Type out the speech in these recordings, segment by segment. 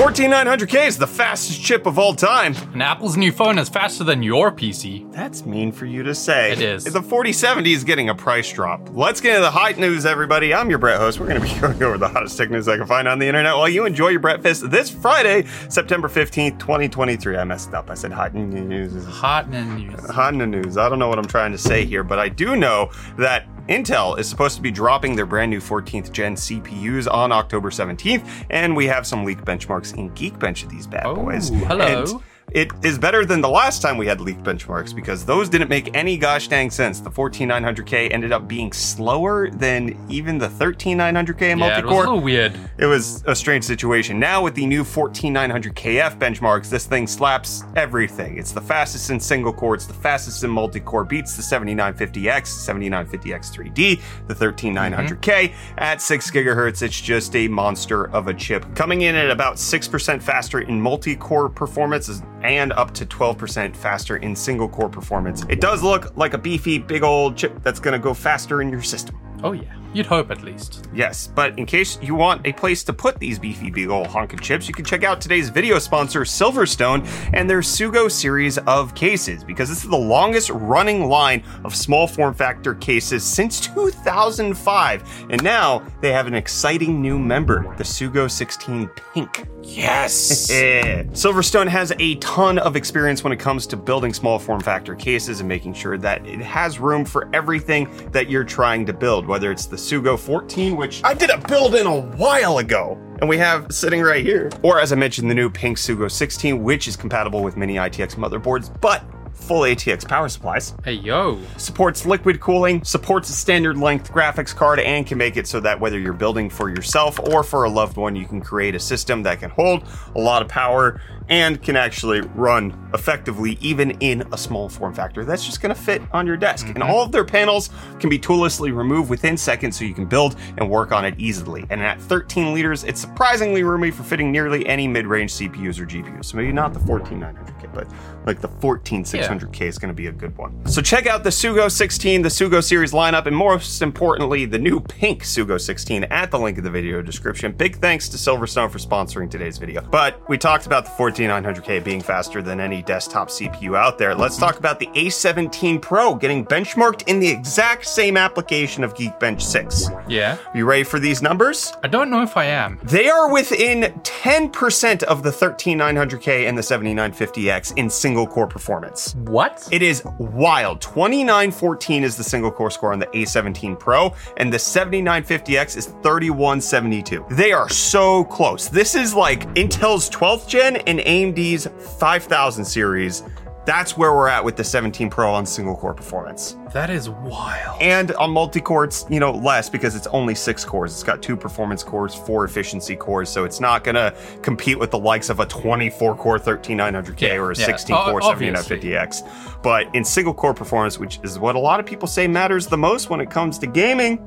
14900K is the fastest chip of all time. And Apple's new phone is faster than your PC. That's mean for you to say. It is. The 4070 is getting a price drop. Let's get into the hot news, everybody. I'm your Brett host. We're going to be going over the hottest tech news I can find on the internet while you enjoy your breakfast this Friday, September 15th, 2023. I messed up. I said hot news. Hot news. Hot news. I don't know what I'm trying to say here, but I do know that Intel is supposed to be dropping their brand new 14th gen CPUs on October 17th, and we have some leak benchmarks in Geekbench of these bad Oh, boys. hello. And it is better than the last time we had leak benchmarks because those didn't make any gosh dang sense. The 14900K ended up being slower than even the 13900K in Yeah, it was a little weird. It was a strange situation. Now with the new 14900KF benchmarks, this thing slaps everything. It's the fastest in single core, it's the fastest in multi-core, beats the 7950X, 7950X 3D, the 13900K mm-hmm. at 6 gigahertz. It's just a monster of a chip. Coming in at about 6% faster in multi-core performance and up to 12% faster in single core performance. It does look like a beefy big old chip that's to go faster in your system. Oh, yeah. You'd hope at least. Yes, but in case you want a place to put these beefy big ol' honkin' chips, you can check out today's video sponsor, Silverstone, and their Sugo series of cases, because this is the longest running line of small form factor cases since 2005. And now they have an exciting new member, the Sugo 16 Pink. Yes! Silverstone has a ton of experience when it comes to building small form factor cases and making sure that it has room for everything that you're trying to build, whether it's the Sugo 14, which I did a build in a while ago. And we have sitting right here. Or as I mentioned, the new Pink Sugo 16, which is compatible with many ITX motherboards, but full ATX power supplies Hey, yo. supports liquid cooling, supports a standard length graphics card, and can make it so that whether you're building for yourself or for a loved one, you can create a system that can hold a lot of power and can actually run effectively even in a small form factor that's just going to fit on your desk. And mm-hmm. all of their panels can be toollessly removed within seconds so you can build and work on it easily. And at 13 liters, it's surprisingly roomy for fitting nearly any mid-range CPUs or GPUs. So maybe not the 14900K, but like the 14600K is going to be a good one. So check out the Sugo 16, the Sugo series lineup, and most importantly, the new pink Sugo 16 at the link in the video description. Big thanks to Silverstone for sponsoring today's video. But we talked about the 14900K being faster than any desktop CPU out there. Let's talk about the A17 Pro getting benchmarked in the exact same application of Geekbench 6. Yeah. You ready for these numbers? I don't know if I am. They are within 10% of the 13900K and the 7950X in single core performance. What? It is wild. 2914 is the single core score on the A17 Pro, and the 7950X is 3172. They are so close. This is like Intel's 12th gen and AMD's 5000 series. That's where we're at with the 17 Pro on single core performance. that is wild. And on multi-core, it's you know less because it's only six cores. It's got two performance cores, four efficiency cores, so it's not gonna compete with the likes of a 24-core 13900K Yeah, or a yeah. 16-core O- obviously. 7950X. But in single-core performance, which is what a lot of people say matters the most when it comes to gaming,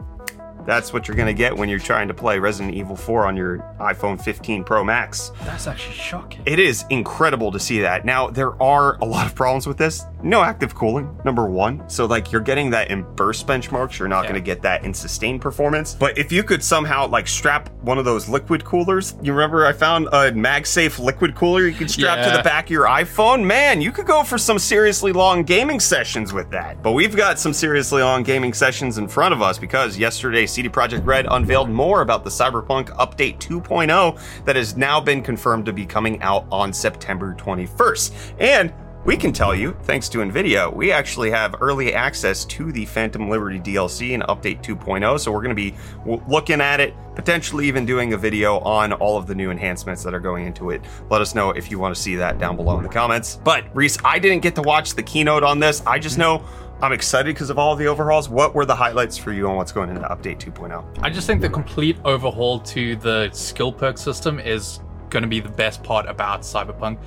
that's what you're gonna get when you're trying to play Resident Evil 4 on your iPhone 15 Pro Max. That's actually shocking. It is incredible to see that. Now, there are a lot of problems with this. No active cooling, number one. So, like, you're getting that in burst benchmarks. You're not Yeah. going to get that in sustained performance. But if you could somehow, like, strap one of those liquid coolers, you remember I found a MagSafe liquid cooler you could strap to the back of your iPhone? Man, you could go for some seriously long gaming sessions with that. But we've got some seriously long gaming sessions in front of us because yesterday CD Projekt Red unveiled more about the Cyberpunk Update 2.0 that has now been confirmed to be coming out on September 21st. And we can tell you, thanks to NVIDIA, we actually have early access to the Phantom Liberty DLC and Update 2.0. So we're going to be w- looking at it, potentially even doing a video on all of the new enhancements that are going into it. Let us know if you want to see that down below in the comments. But Reese, I didn't get to watch the keynote on this. I just hmm. know I'm excited because of all of the overhauls. What were the highlights for you on what's going into Update oh? 2.0? I just think the complete overhaul to the skill perk system is going to be the best part about Cyberpunk.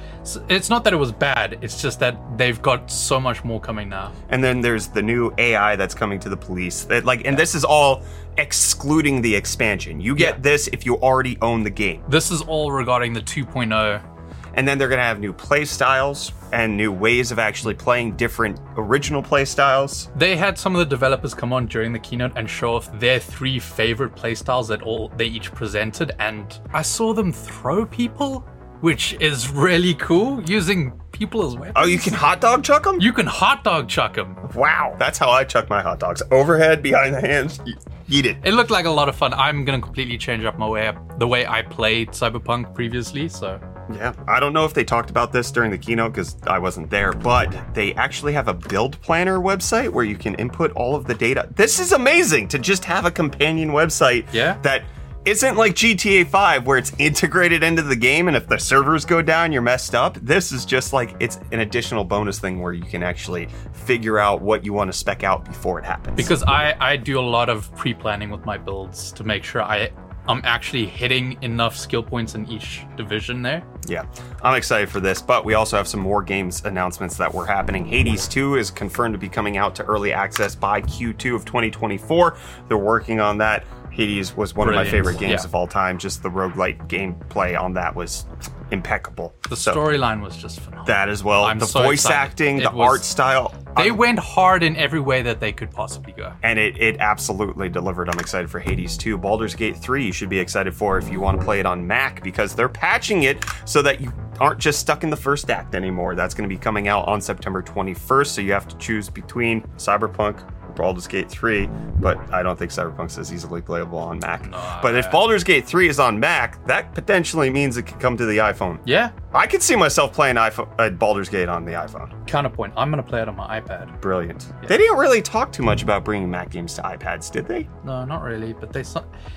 It's not that it was bad, it's just that they've got so much more coming now. And then there's the new AI that's coming to the police. That like, and this is all excluding the expansion. You get Yeah. this if you already own the game. This is all regarding the oh. 2.0. And then they're gonna have new play styles and new ways of actually playing different original play styles. They had some of the developers come on during the keynote and show off their three favorite playstyles that all they each presented, and I saw them throw people. which is really cool using people as weapons. Oh, you can hot dog chuck them? You can hot dog chuck them. Wow. That's how I chuck my hot dogs. Overhead, behind the hands, eat it. It looked like a lot of fun. I'm gonna completely change up my way the way I played Cyberpunk previously. So Yeah. I don't know if they talked about this during the keynote because I wasn't there, but they actually have a build planner website where you can input all of the data. This is amazing to just have a companion website Yeah. that isn't like GTA 5 where it's integrated into the game and if the servers go down you're messed up. This is just like it's an additional bonus thing where you can actually figure out what you want to spec out before it happens. because I I do a lot of pre-planning with my builds to make sure I I'm actually hitting enough skill points in each division there. Yeah, I'm excited for this, but we also have some more games announcements that were happening. Hades 2 is confirmed to be coming out to early access by Q2 of 2024. They're working on that. Hades was one of my favorite games yeah. of all time. Just the roguelite gameplay on that was impeccable. The So, storyline was just phenomenal. that as well. I'm the so voice excited. acting, It the was- art style. they I'm- went hard in every way that they could possibly go. and it, it absolutely delivered. I'm excited for Hades 2. Baldur's Gate 3 you should be excited for if you want to play it on Mac because they're patching it so that you aren't just stuck in the first act anymore. That's going to be coming out on September 21st, so you have to choose between Cyberpunk Baldur's Gate 3, but I don't think Cyberpunk's is easily playable on Mac. but if Baldur's Gate 3 is on Mac, that potentially means it could come to the iPhone. Yeah. I could see myself playing iPhone, uh, Baldur's Gate on the iPhone. Counterpoint. I'm gonna play it on my iPad. Brilliant. They didn't really talk too much about bringing Mac games to iPads, did they? No, not really. But they.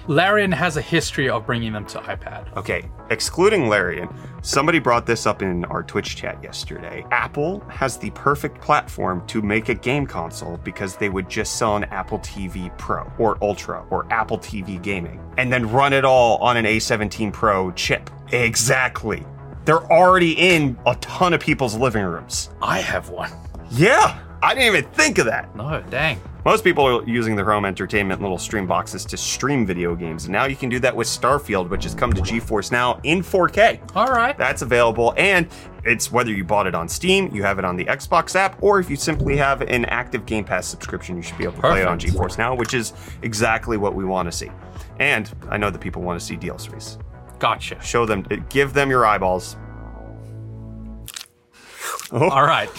Larian has a history of bringing them to iPad. Okay, excluding Larian, somebody brought this up in our Twitch chat yesterday. Apple has the perfect platform to make a game console because they would just sell an Apple TV Pro or Ultra or Apple TV Gaming and then run it all on an A17 Pro chip. Exactly. They're already in a ton of people's living rooms. I have one. Yeah, I didn't even think of that. No, dang. Most people are using their home entertainment little stream boxes to stream video games. And now you can do that with Starfield, which has come to GeForce Now in 4K. All right. That's available, and it's whether you bought it on Steam, you have it on the Xbox app, or if you simply have an active Game Pass subscription, you should be able to play it on Perfect. GeForce Now, which is exactly what we want to see. And I know that people want to see Reese. Gotcha. Show them, eh, give them your eyeballs. All right.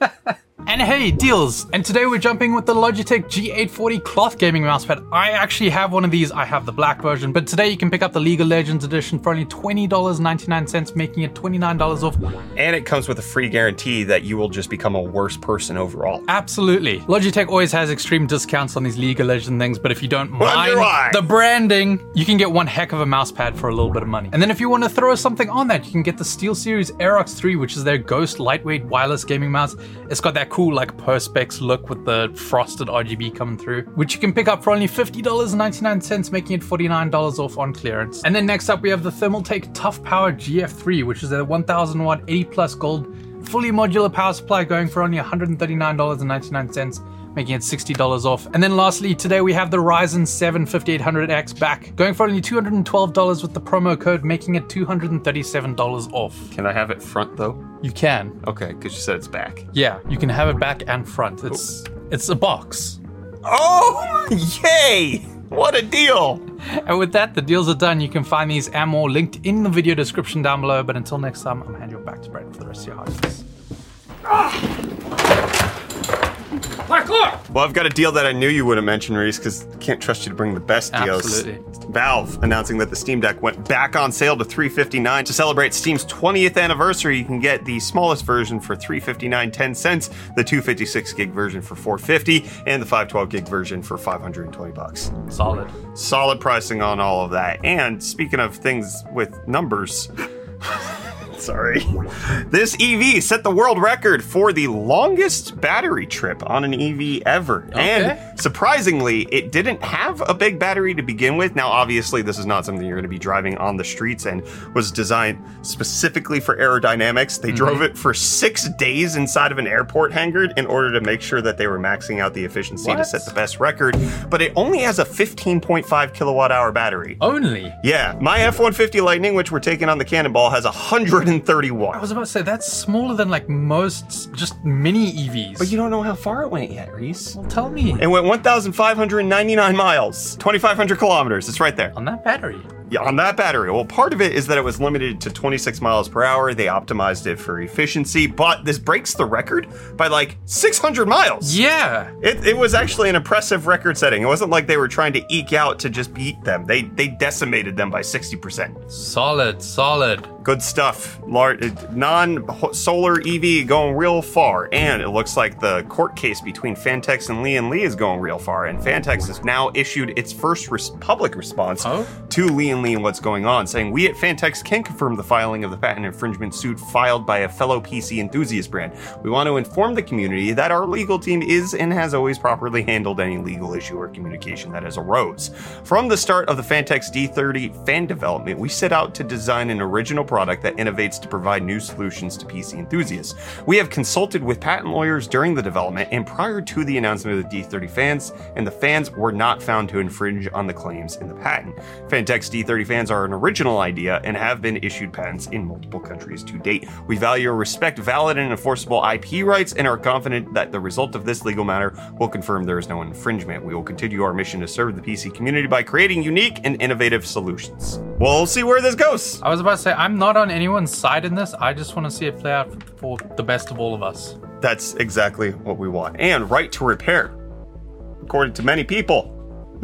and hey, deals. And today we're jumping with the Logitech G840 cloth gaming mousepad. I actually have one of these. I have the black version, but today you can pick up the League of Legends edition for only $20.99, making it $29 off. And it comes with a free guarantee that you will just become a worse person overall. Absolutely. Logitech always has extreme discounts on these League of Legends things, but if you don't Wonder mind why. the branding, you can get one heck of a mousepad for a little bit of money. And then if you want to throw something on that, you can get the SteelSeries Aerox 3, which is their ghost lightweight wireless gaming mouse. It's got that cool like Perspex look with the frosted RGB coming through, which you can pick up for only $50.99, making it $49 off on clearance. And then next up we have the Thermaltake Toughpower GF3, which is a 1000 watt 80 plus gold fully modular power supply going for only $139.99, making it $60 off. And then lastly, today we have the Ryzen 7 5800X back, going for only $212 with the promo code, making it $237 off. Can I have it front though? You can. Okay, because you said it's back. Yeah, you can have it back and front. It's it's a box. Oh, yay! What a deal! And with that, the deals are done. You can find these and more linked in the video description down below. But until next time, I'm handing you back to Brett for the rest of your hard disks. Well, I've got a deal that I knew you wouldn't mention, Reese, because I can't trust you to bring the best deals. Absolutely. Valve announcing that the Steam Deck went back on sale to 359 to celebrate Steam's 20th anniversary. You can get the smallest version for 359 10 cents, the 256 gig version for 450, and the 512 gig version for 520 bucks. Solid. Solid pricing on all of that. And speaking of things with numbers, sorry, this EV set the world record for the longest battery trip on an EV ever. Okay. And surprisingly, it didn't have a big battery to begin with. Now, obviously, this is not something you're going to be driving on the streets and was designed specifically for aerodynamics. They drove Mm-hmm. it for six days inside of an airport hangar in order to make sure that they were maxing out the efficiency to set the best record. But it only has a 15.5 kilowatt hour battery. Only. Yeah, my F 150 Lightning, which we're taking on the Cannonball, has 130 I was about to say that's smaller than like most just mini EVs. But you don't know how far it went yet, Reese. well, tell me It went 1,599 miles, 2,500 kilometers. It's right there. on that battery. Yeah, on that battery. Well, part of it is that it was limited to 26 miles per hour. They optimized it for efficiency, but this breaks the record by like 600 miles. Yeah. It, it was actually an impressive record setting. It wasn't like they were trying to eke out to just beat them. They they decimated them by 60%. Solid, solid. Good stuff. Lar- uh, non-solar EV going real far, and it looks like the court case between Phanteks and Lian Li is going real far. And Phanteks has now issued its first res- public response Oh? to Lee and Lee and what's going on, saying we at Phanteks can confirm the filing of the patent infringement suit filed by a fellow PC enthusiast brand. We want to inform the community that our legal team is and has always properly handled any legal issue or communication that has arose. From the start of the Phanteks D30 fan development, we set out to design an original product that innovates to provide new solutions to PC enthusiasts. We have consulted with patent lawyers during the development and prior to the announcement of the D30 fans, and the fans were not found to infringe on the claims in the patent. Phanteks D30 fans are an original idea and have been issued patents in multiple countries to date. We value and respect valid and enforceable IP rights and are confident that the result of this legal matter will confirm there is no infringement. We will continue our mission to serve the PC community by creating unique and innovative solutions. We'll see where this goes. I was about to say, I'm not on anyone's side in this. I just want to see it play out for the best of all of us. That's exactly what we want. And right to repair, according to many people,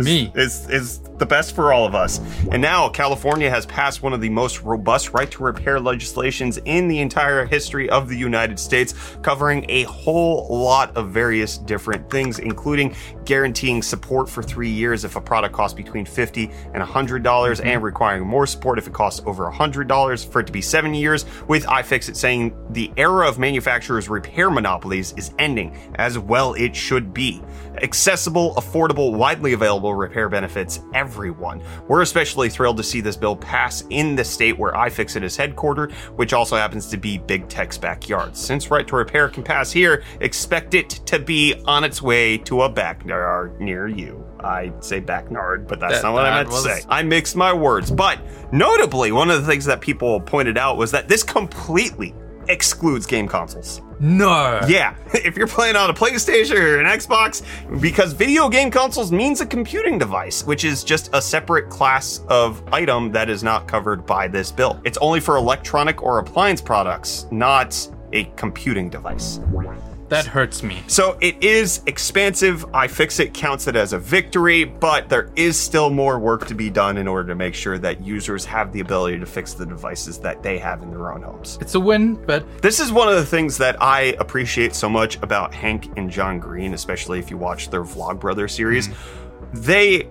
Me. is is the best for all of us. And now California has passed one of the most robust right to repair legislations in the entire history of the United States, covering a whole lot of various different things, including guaranteeing support for three years if a product costs between fifty and hundred dollars, mm-hmm. and requiring more support if it costs over hundred dollars for it to be seven years. With iFixit saying the era of manufacturers' repair monopolies is ending, as well it should be. Accessible, affordable, widely available repair benefits everyone. We're especially thrilled to see this bill pass in the state where iFixit is headquartered, which also happens to be Big Tech's backyard. Since right to repair can pass here, expect it to be on its way to a backyard near you. I say backyard, but that's That- not what I meant was- to say. I mixed my words. But notably, one of the things that people pointed out was that this completely excludes game consoles. No. Yeah, if you're playing on a PlayStation or an Xbox, because video game consoles means a computing device, which is just a separate class of item that is not covered by this bill. It's only for electronic or appliance products, not a computing device. That hurts me. So it is expansive. iFixit counts it as a victory, but there is still more work to be done in order to make sure that users have the ability to fix the devices that they have in their own homes. It's a win, but This is one of the things that I appreciate so much about Hank and John Green, especially if you watch their Vlog Brother series. Mm-hmm. They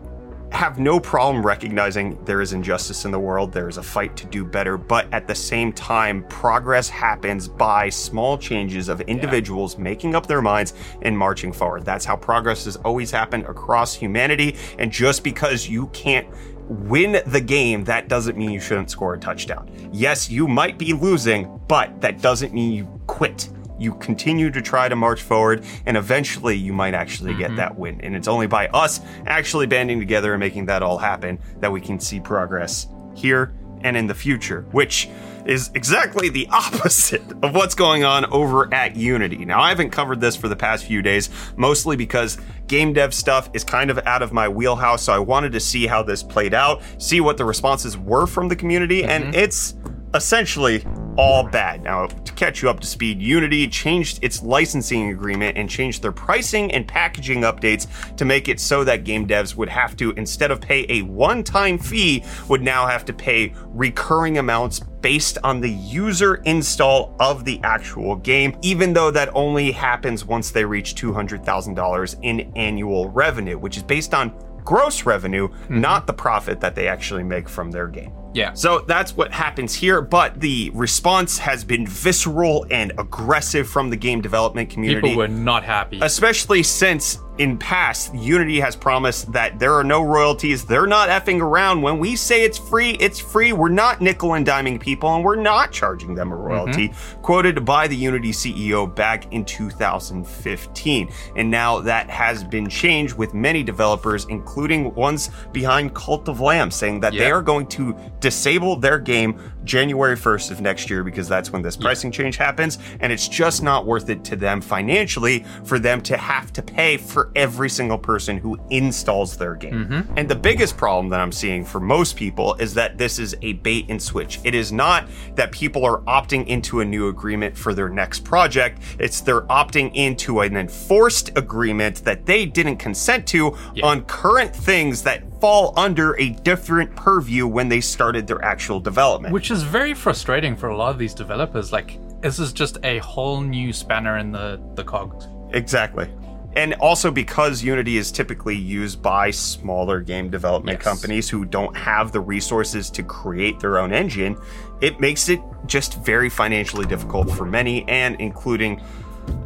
have no problem recognizing there is injustice in the world, there is a fight to do better, but at the same time, progress happens by small changes of individuals making up their minds and marching forward. That's how progress has always happened across humanity, and just because you can't win the game, that doesn't mean you shouldn't score a touchdown. Yes, you might be losing, but that doesn't mean you quit. You continue to try to march forward, and eventually you might actually get mm-hmm. that win. And it's only by us actually banding together and making that all happen that we can see progress here and in the future, which is exactly the opposite of what's going on over at Unity. Now, I haven't covered this for the past few days, mostly because game dev stuff is kind of out of my wheelhouse, so I wanted to see how this played out, see what the responses were from the community, and mm-hmm. it's essentially all bad. Now, to catch you up to speed, Unity changed its licensing agreement and changed their pricing and packaging updates to make it so that game devs would have to, instead of pay a one time fee, would now have to pay recurring amounts based on the user install of the actual game, even though that only happens once they reach $200,000 in annual revenue, which is based on gross revenue, mm-hmm. not the profit that they actually make from their game. Yeah. So that's what happens here, but the response has been visceral and aggressive from the game development community. People were not happy. Especially since in past, Unity has promised that there are no royalties. They're not effing around. When we say it's free, it's free. We're not nickel and diming people and we're not charging them a mm-hmm. royalty. Quoted by the Unity CEO back in 2015. And now that has been changed with many developers, including ones behind Cult of Lamb, saying that they are going to disable their game January 1st of next year because that's when this pricing change happens. And it's just not worth it to them financially for them to have to pay for for every single person who installs their game. Mm-hmm. And the biggest problem that I'm seeing for most people is that this is a bait and switch. It is not that people are opting into a new agreement for their next project, it's they're opting into an enforced agreement that they didn't consent to on current things that fall under a different purview when they started their actual development. Which is very frustrating for a lot of these developers. Like, this is just a whole new spanner in the, the cogs. Exactly. And also because Unity is typically used by smaller game development Yes. companies who don't have the resources to create their own engine, it makes it just very financially difficult for many, and including,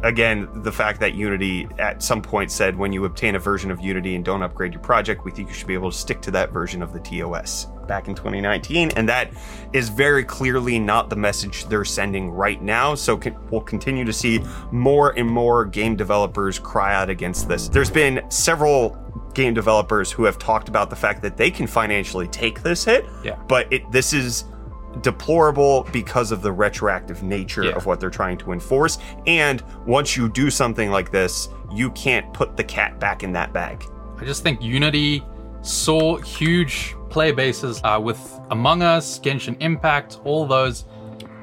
again, the fact that Unity at some point said when you obtain a version of Unity and don't upgrade your project, we think you should be able to stick to that version of the TOS back in 2019. And that is very clearly not the message they're sending right now. So con- we'll continue to see more and more game developers cry out against this. There's been several game developers who have talked about the fact that they can financially take this hit, Yeah. but it this is deplorable because of the retroactive nature Yeah. of what they're trying to enforce. And once you do something like this, you can't put the cat back in that bag. I just think Unity saw huge player bases uh, with Among Us, Genshin Impact, all those.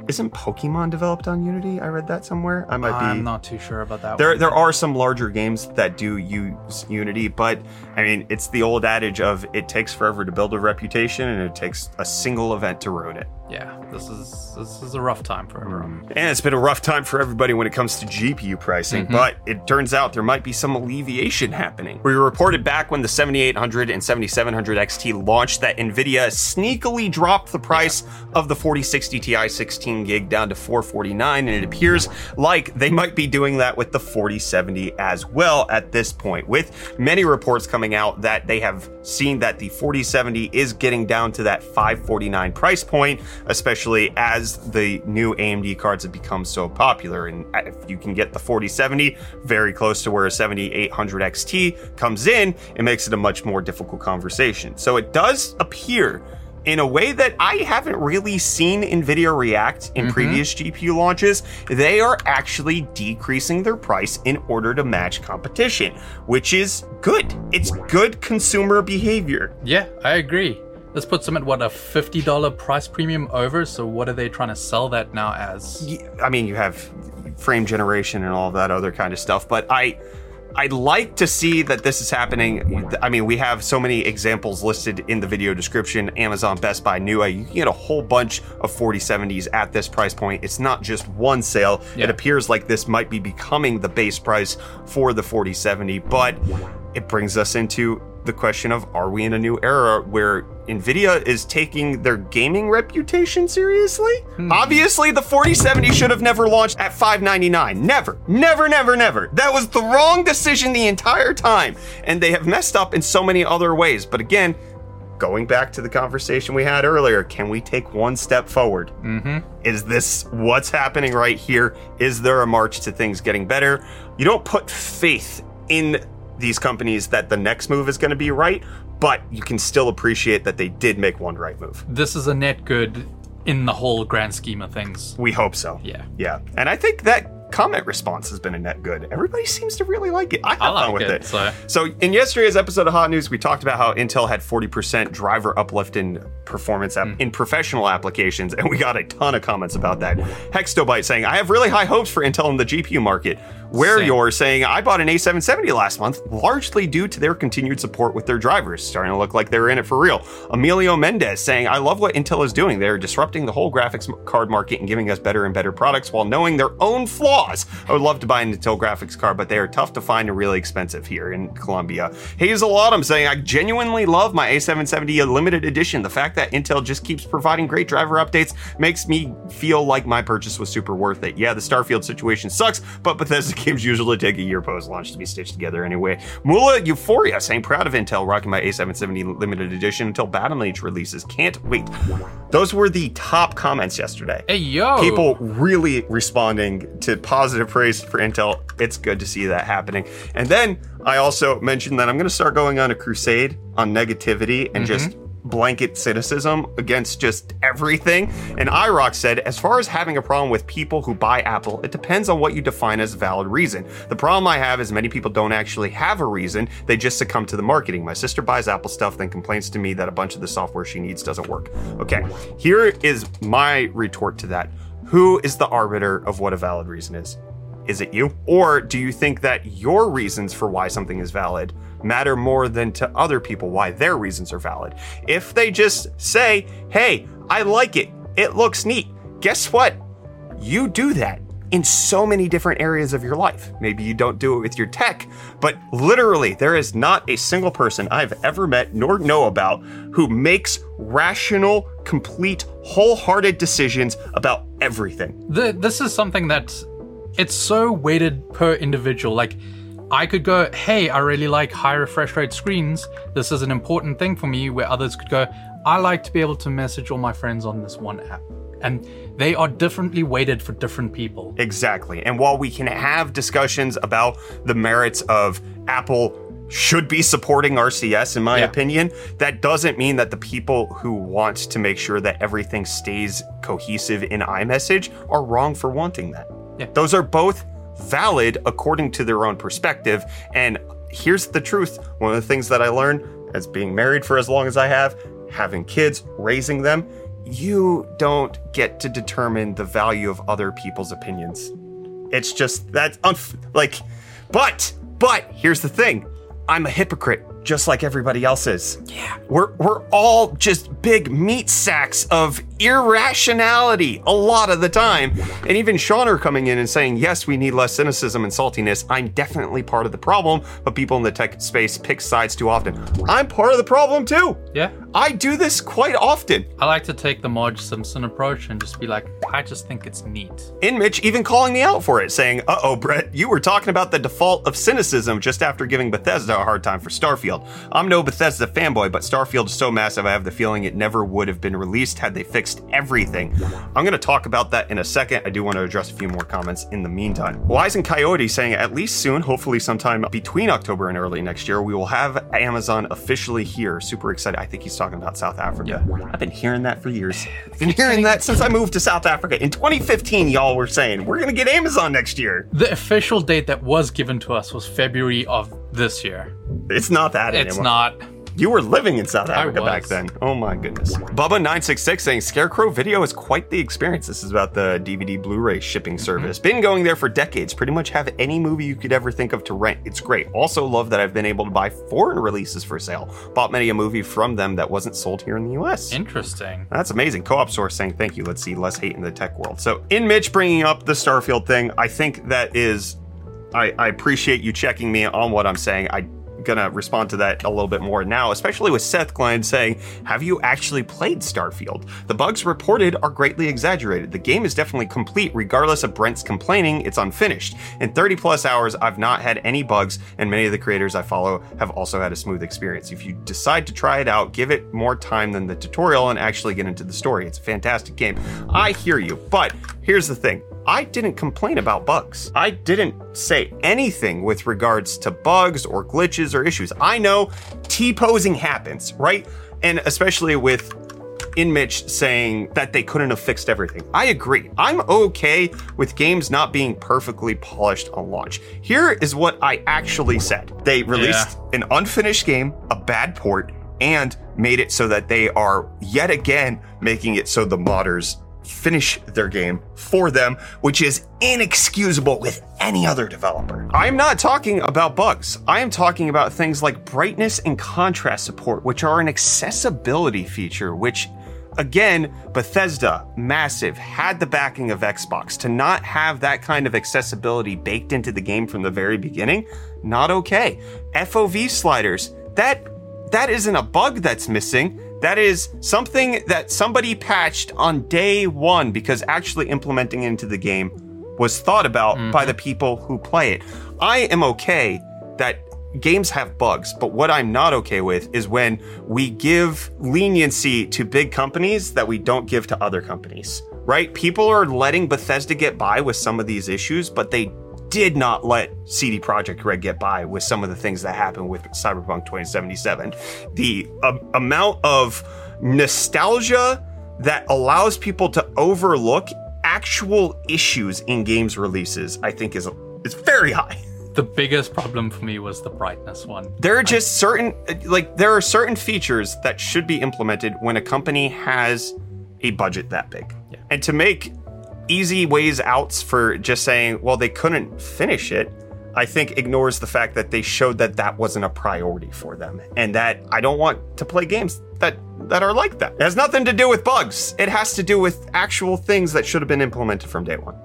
Isn't Pokemon developed on Unity? I read that somewhere. I might be. I'm not too sure about that There, one. there are some larger games that do use Unity, but I mean, it's the old adage of it takes forever to build a reputation, and it takes a single event to ruin it. Yeah, this is this is a rough time for everyone. Mm. And it's been a rough time for everybody when it comes to GPU pricing, mm-hmm. but it turns out there might be some alleviation happening. We reported back when the 7800 and 7700 XT launched that Nvidia sneakily dropped the price of the 4060 Ti 16 gig down to 449, and it appears like they might be doing that with the 4070 as well at this point, with many reports coming out that they have seen that the 4070 is getting down to that 549 price point, especially as the new AMD cards have become so popular. And if you can get the 4070 very close to where a 7800 XT comes in, it makes it a much more difficult conversation. So it does appear in a way that I haven't really seen NVIDIA react in mm-hmm. previous GPU launches, they are actually decreasing their price in order to match competition, which is good. It's good consumer behavior. Yeah, I agree. This puts them at what a fifty dollar price premium over. So what are they trying to sell that now as? I mean, you have frame generation and all that other kind of stuff, but I. I'd like to see that this is happening. I mean, we have so many examples listed in the video description. Amazon, Best Buy, Newegg. You can get a whole bunch of 4070s at this price point. It's not just one sale. Yeah. It appears like this might be becoming the base price for the 4070, but it brings us into the question of are we in a new era where Nvidia is taking their gaming reputation seriously? Obviously, the 4070 should have never launched at 599. Never, never, never, never. That was the wrong decision the entire time, and they have messed up in so many other ways. But again, going back to the conversation we had earlier, can we take one step forward? Mm-hmm. Is this what's happening right here? Is there a march to things getting better? You don't put faith in these companies that the next move is going to be right, but you can still appreciate that they did make one right move. This is a net good in the whole grand scheme of things. We hope so. Yeah. Yeah. And I think that comment response has been a net good. Everybody seems to really like it. I have I fun like with it, it. so- So in yesterday's episode of Hot News, we talked about how Intel had 40% driver uplift in performance app- hmm. in professional applications, and we got a ton of comments about that. Hextobite saying, I have really high hopes for Intel in the GPU market. Where Same. you're saying, I bought an A770 last month, largely due to their continued support with their drivers, starting to look like they're in it for real. Emilio Mendez saying, I love what Intel is doing. They're disrupting the whole graphics card market and giving us better and better products while knowing their own flaws. I would love to buy an Intel graphics card, but they are tough to find and really expensive here in Colombia. Hazel Autumn saying, I genuinely love my A770 limited edition. The fact that Intel just keeps providing great driver updates makes me feel like my purchase was super worth it. Yeah, the Starfield situation sucks, but Bethesda games usually take a year post launch to be stitched together anyway. Mula Euphoria saying, proud of Intel rocking my A770 limited edition until Battlemage releases. Can't wait. Those were the top comments yesterday Hey yo, people really responding to positive praise for Intel. It's good to see that happening. And then I also mentioned that I'm going to start going on a crusade on negativity and mm-hmm. just blanket cynicism against just everything. And IROC said, as far as having a problem with people who buy Apple, it depends on what you define as valid reason. The problem I have is many people don't actually have a reason, they just succumb to the marketing. My sister buys Apple stuff, then complains to me that a bunch of the software she needs doesn't work. Okay, here is my retort to that. Who is the arbiter of what a valid reason is? Is it you? Or do you think that your reasons for why something is valid matter more than to other people why their reasons are valid? If they just say, hey, I like it, it looks neat, guess what? You do that in so many different areas of your life. Maybe you don't do it with your tech, but literally, there is not a single person I've ever met nor know about who makes rational, complete, wholehearted decisions about everything. The, this is something that it's so weighted per individual. Like, I could go, hey, I really like high refresh rate screens. This is an important thing for me. Where others could go, I like to be able to message all my friends on this one app. And they are differently weighted for different people. Exactly. And while we can have discussions about the merits of Apple should be supporting RCS, in my Yeah. opinion, that doesn't mean that the people who want to make sure that everything stays cohesive in iMessage are wrong for wanting that. Yeah. Those are both valid according to their own perspective. And here's the truth one of the things that I learned as being married for as long as I have, having kids, raising them, you don't get to determine the value of other people's opinions. It's just that unf- like but but here's the thing. I'm a hypocrite just like everybody else's. Yeah. We're we're all just big meat sacks of irrationality a lot of the time. And even Sean are coming in and saying, yes, we need less cynicism and saltiness. I'm definitely part of the problem, but people in the tech space pick sides too often. I'm part of the problem too. Yeah. I do this quite often. I like to take the Marge Simpson approach and just be like, I just think it's neat. In Mitch even calling me out for it, saying, uh oh, Brett, you were talking about the default of cynicism just after giving Bethesda a hard time for Starfield. I'm no Bethesda fanboy, but Starfield is so massive, I have the feeling it never would have been released had they fixed everything. I'm going to talk about that in a second. I do want to address a few more comments in the meantime. Wise and Coyote saying, at least soon, hopefully sometime between October and early next year, we will have Amazon officially here. Super excited. I think he's talking about South Africa. I've been hearing that for years. I've been hearing that since I moved to South Africa. In 2015, y'all were saying, we're going to get Amazon next year. The official date that was given to us was February of this year. It's not that It's anymore. not. You were living in South Africa back was. then. Oh my goodness. Bubba966 saying Scarecrow Video is quite the experience. This is about the DVD Blu ray shipping mm-hmm. service. Been going there for decades. Pretty much have any movie you could ever think of to rent. It's great. Also, love that I've been able to buy foreign releases for sale. Bought many a movie from them that wasn't sold here in the US. Interesting. That's amazing. Co-op source saying thank you. Let's see less hate in the tech world. So in Mitch bringing up the Starfield thing, I think that is, I, I appreciate you checking me on what I'm saying. I gonna respond to that a little bit more now, especially with Seth Glenn saying, "Have you actually played Starfield? The bugs reported are greatly exaggerated. The game is definitely complete, regardless of Brent's complaining it's unfinished. In 30 plus hours, I've not had any bugs, and many of the creators I follow have also had a smooth experience. If you decide to try it out, give it more time than the tutorial and actually get into the story. It's a fantastic game. I hear you, but here's the thing." I didn't complain about bugs. I didn't say anything with regards to bugs or glitches or issues. I know T posing happens, right? And especially with in Mitch saying that they couldn't have fixed everything. I agree. I'm okay with games not being perfectly polished on launch. Here is what I actually said. They released an unfinished game, a bad port, and made it so that they are yet again making it so the modders finish their game for them, which is inexcusable with any other developer. I'm not talking about bugs. I am talking about things like brightness and contrast support, which are an accessibility feature, which Again, Bethesda, massive, had the backing of Xbox. To not have that kind of accessibility baked into the game from the very beginning, not okay. FOV sliders, that that isn't a bug that's missing. That is something that somebody patched on day one because actually implementing it into the game was thought about by mm-hmm. the people who play it. I am okay that games have bugs, but what I'm not okay with is when we give leniency to big companies that we don't give to other companies, right? People are letting Bethesda get by with some of these issues, but they did not let CD Projekt Red get by with some of the things that happened with Cyberpunk 2077. The uh, amount of nostalgia that allows people to overlook actual issues in games releases, I think is is very high. The biggest problem for me was the brightness one. There are just certain like there are certain features that should be implemented when a company has a budget that big. Yeah. And to make easy ways outs for just saying, well, they couldn't finish it, I think ignores the fact that they showed that that wasn't a priority for them, and that I don't want to play games that that are like that. It has nothing to do with bugs. It has to do with actual things that should have been implemented from day one,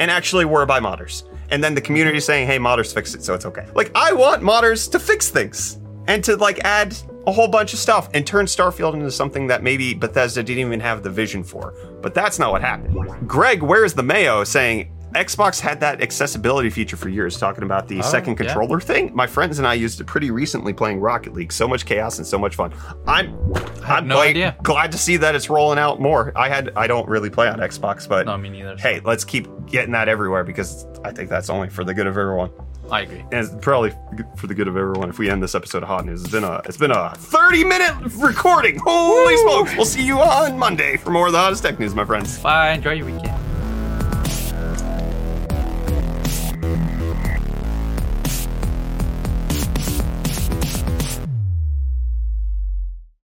and actually were by modders. And then the community saying, "Hey, modders fixed it, so it's okay." Like I want modders to fix things and to like add a whole bunch of stuff and turn Starfield into something that maybe Bethesda didn't even have the vision for. But that's not what happened. Greg, where's the Mayo saying Xbox had that accessibility feature for years, talking about the oh, second yeah. controller thing. My friends and I used it pretty recently playing Rocket League. So much chaos and so much fun. I'm I'm no glad, idea. glad to see that it's rolling out more. I had I don't really play on Xbox, but No, me neither. hey, let's keep getting that everywhere because I think that's only for the good of everyone. I agree. And it's probably for the good of everyone if we end this episode of Hot News. It's been a it's been a 30 minute recording. Holy smokes! We'll see you on Monday for more of the hottest tech news, my friends. Bye. Enjoy your weekend.